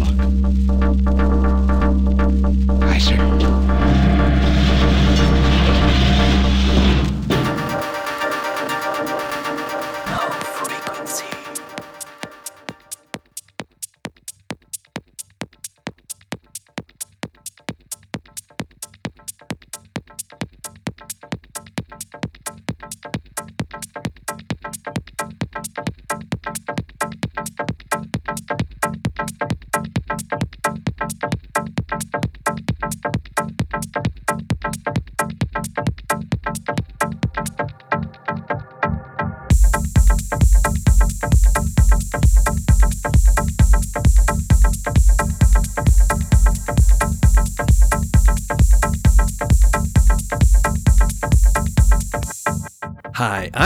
luck.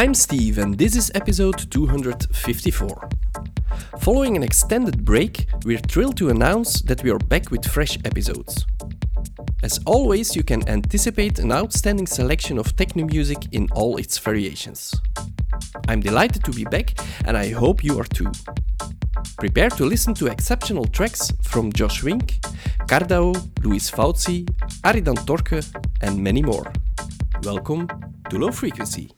I'm Steve, and this is episode 254. Following an extended break, we're thrilled to announce that we are back with fresh episodes. As always, you can anticipate an outstanding selection of techno music in all its variations. I'm delighted to be back, and I hope you are too. Prepare to listen to exceptional tracks from Josh Wink, Cardao, Lewis Fautzi, Aridan Torke, and many more. Welcome to Low Frequency.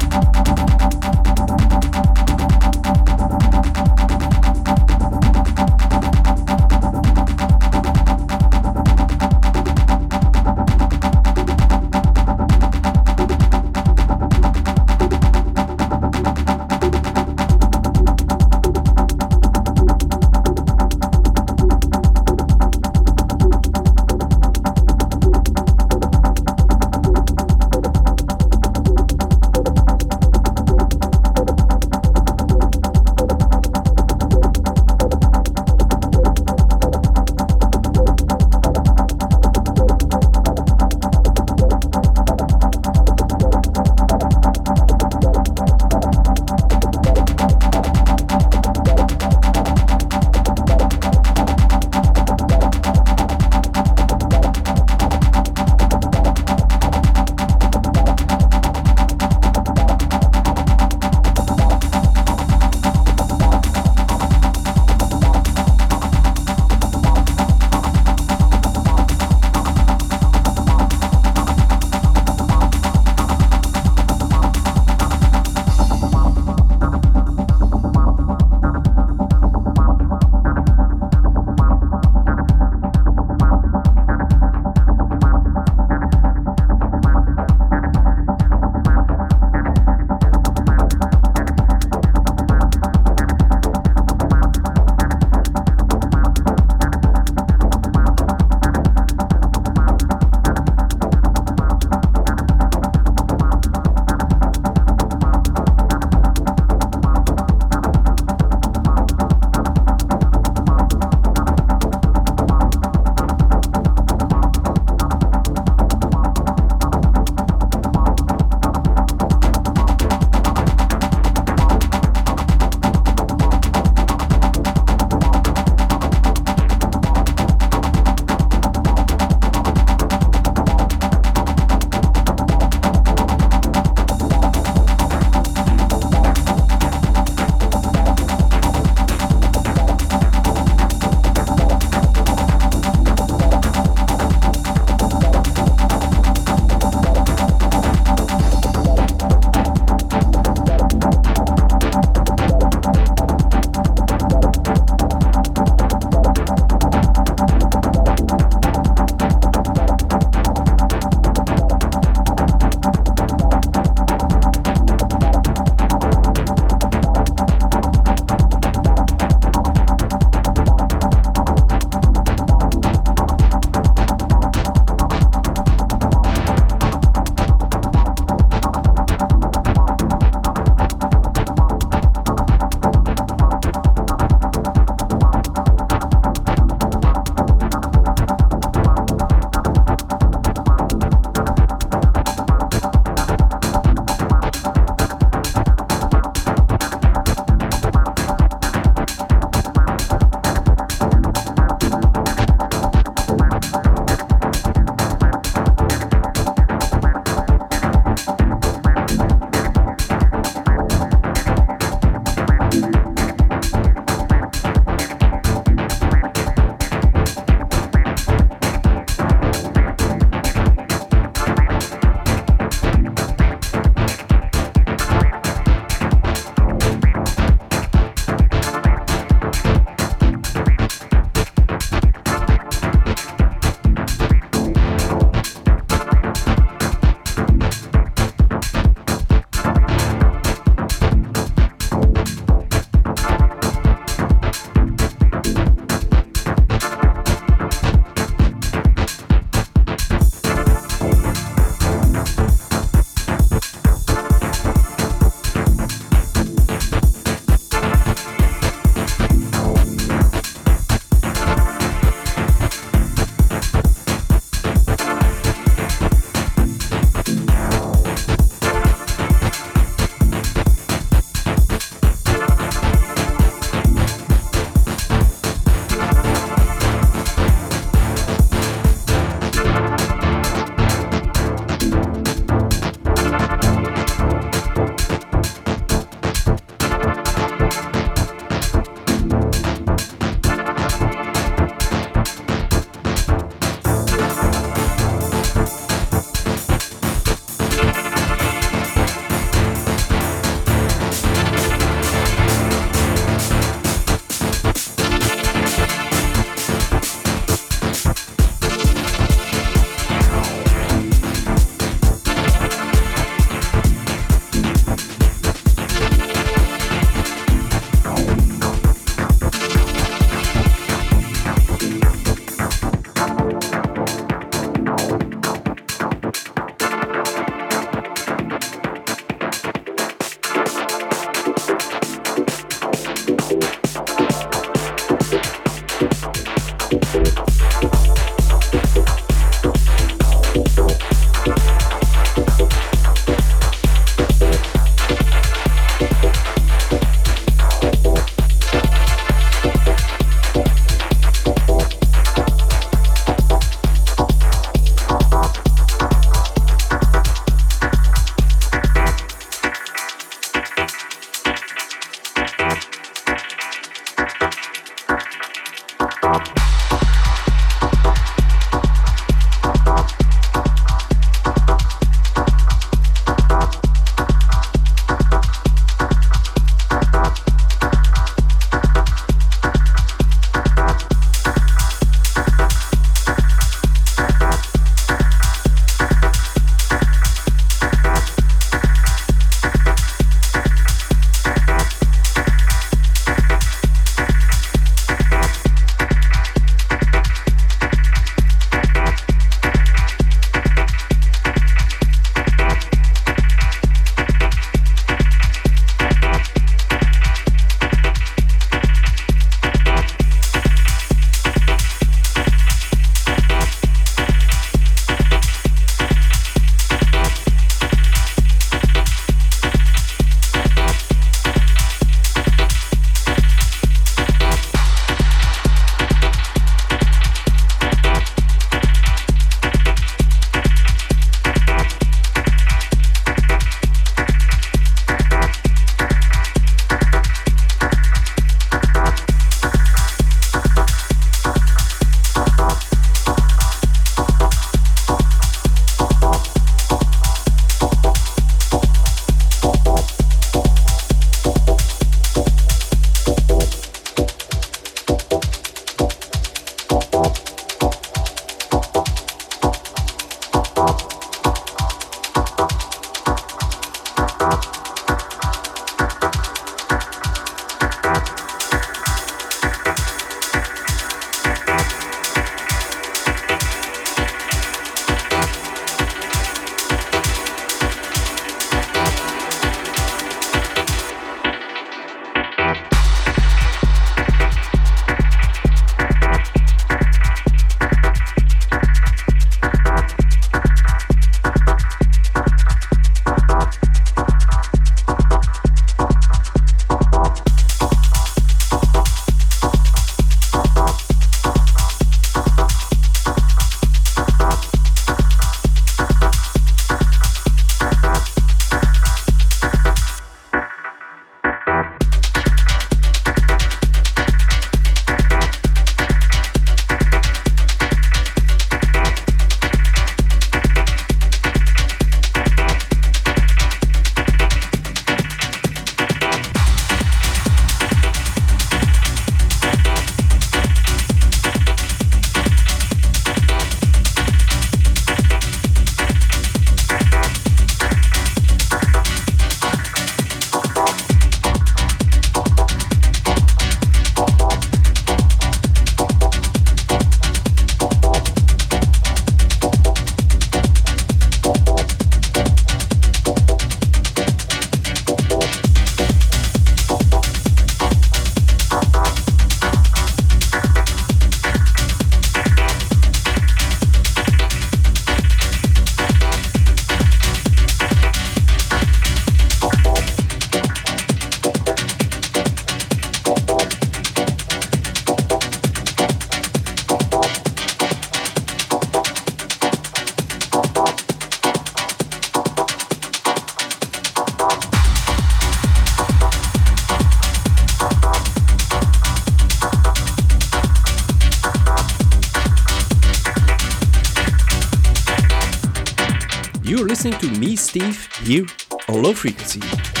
Here on Low Frequency.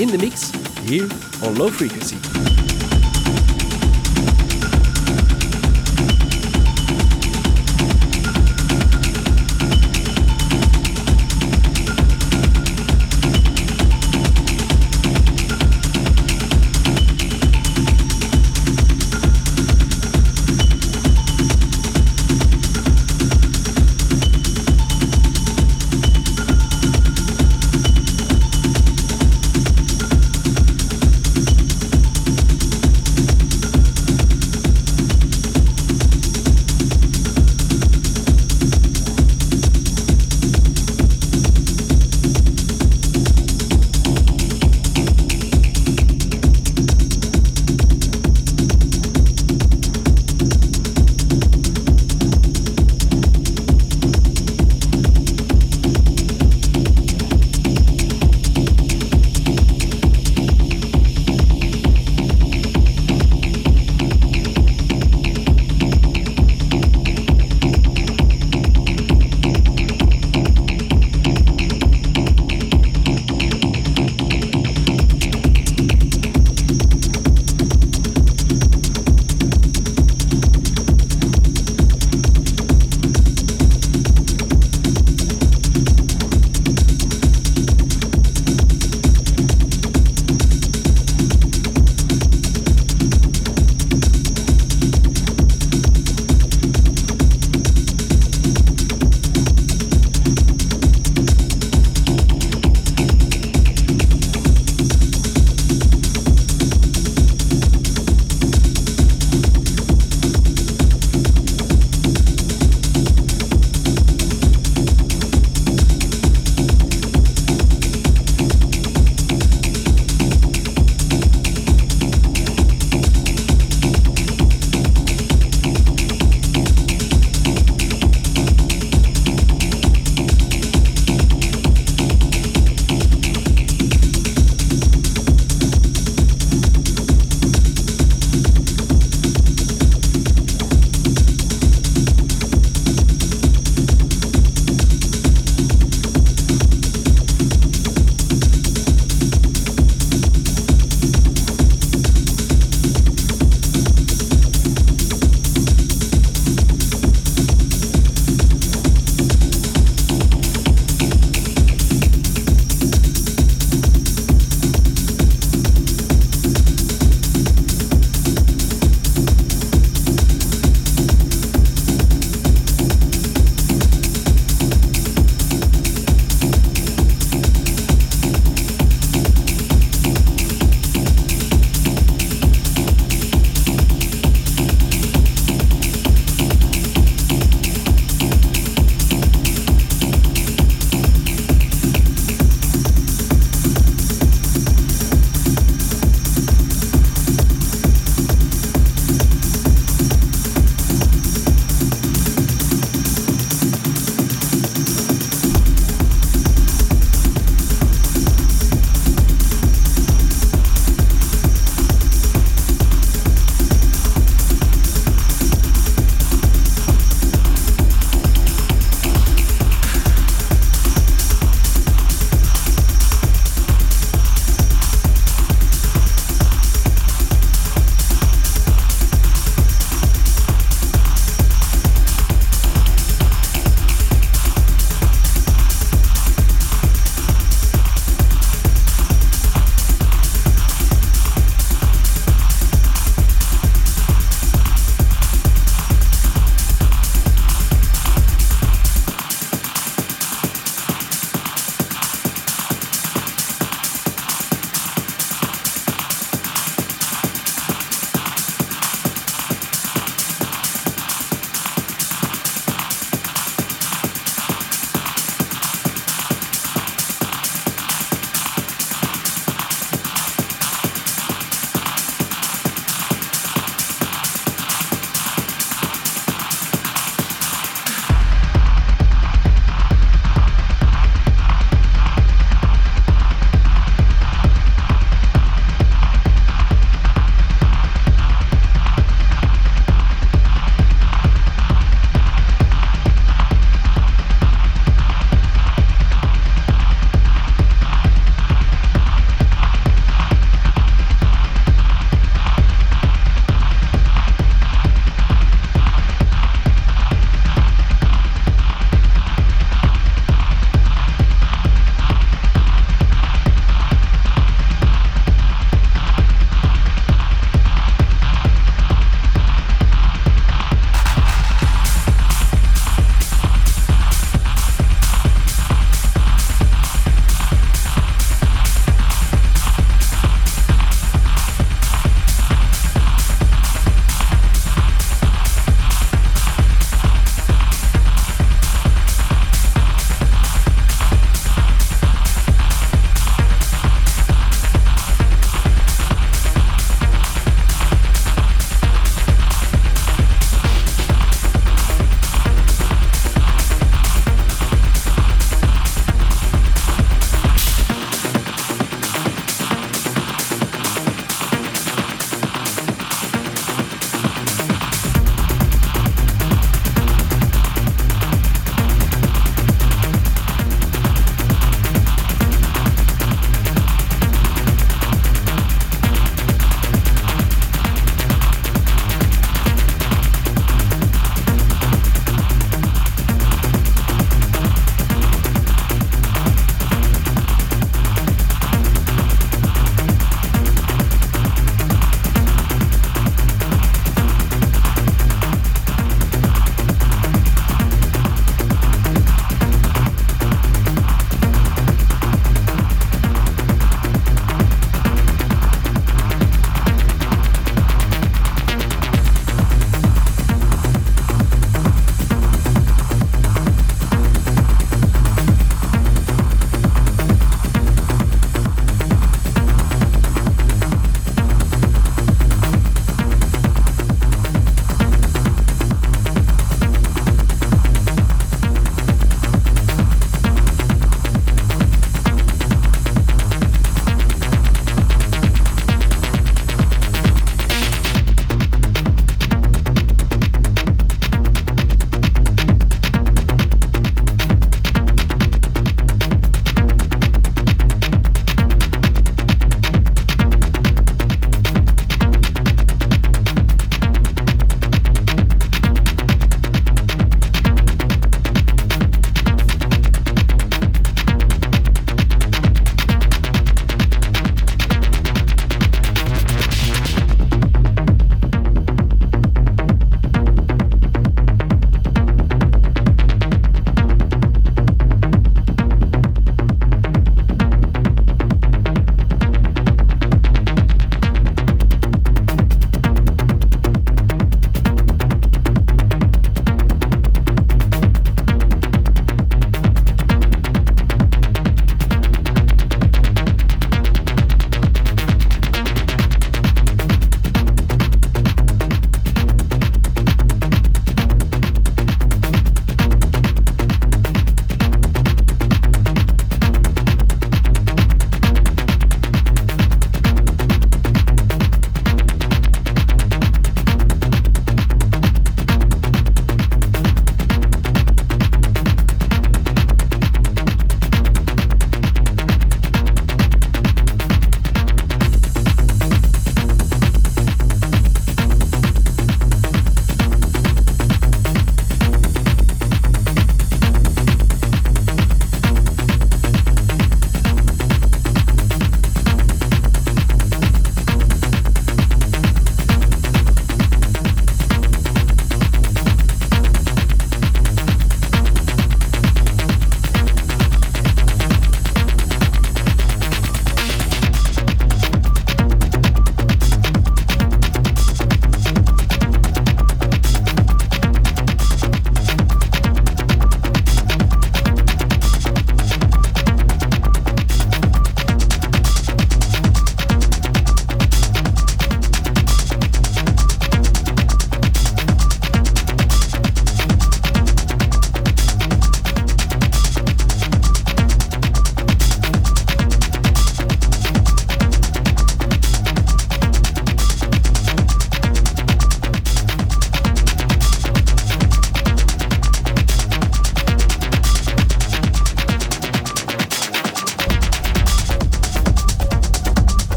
In the mix here on Low Frequency.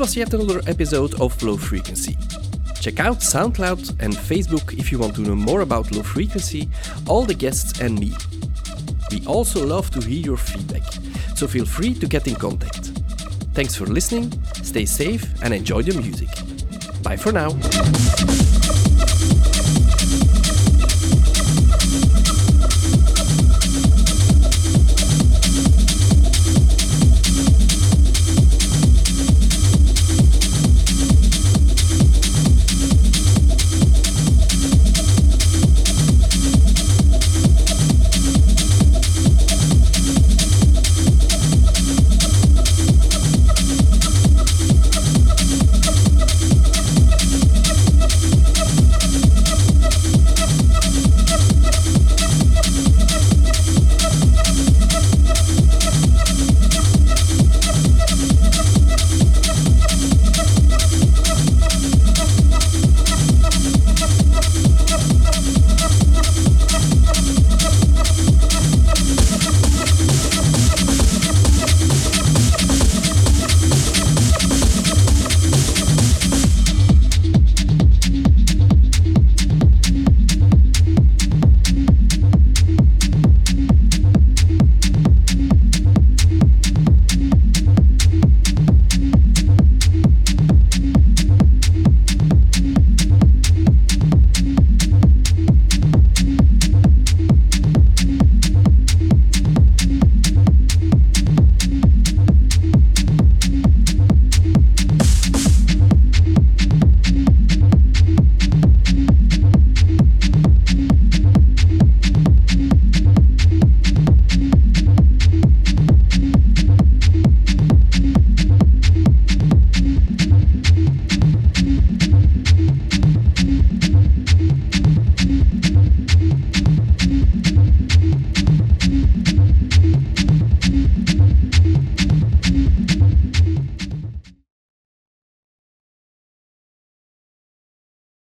Was yet another episode of Low Frequency. Check out SoundCloud and Facebook if you want to know more about low frequency, all the guests, and me. We also love to hear your feedback, so feel free to get in contact. Thanks for listening, stay safe, and enjoy the music. Bye for now.